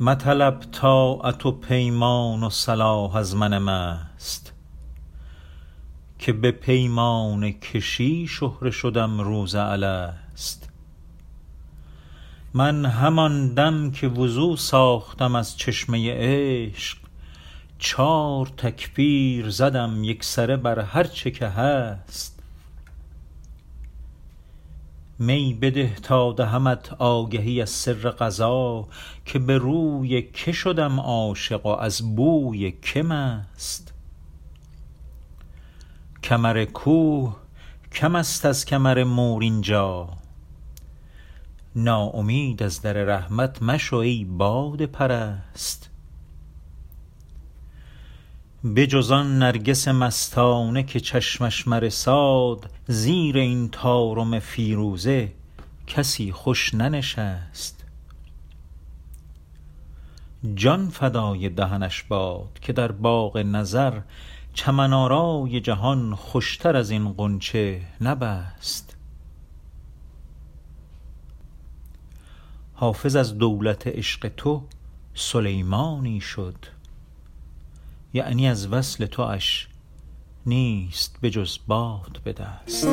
مطلب طاعت و پیمان و صلاح از من مست که به پیمانه کشی شهره شدم روز الست من همان دم که وضو ساختم از چشمه عشق چار تکبیر زدم یکسره بر هر چه که هست. می بده تا دهمت آگهی از سر قضا که به روی که شدم عاشق و از بوی که مست. کمر کوه کم است از کمر مور اینجا. ناامید از در رحمت مشو ای باده پرست. بجز آن نرگس مستانه که چشمش مرساد زیر این طارم فیروزه کسی خوش ننشست. جان فدای دهنش باد که در باغ نظر چمن آرای جهان خوشتر از این غنچه نبست. حافظ از دولت عشق تو سلیمانی شد. یعنی از وصل تواش نیست به جز باد به دست.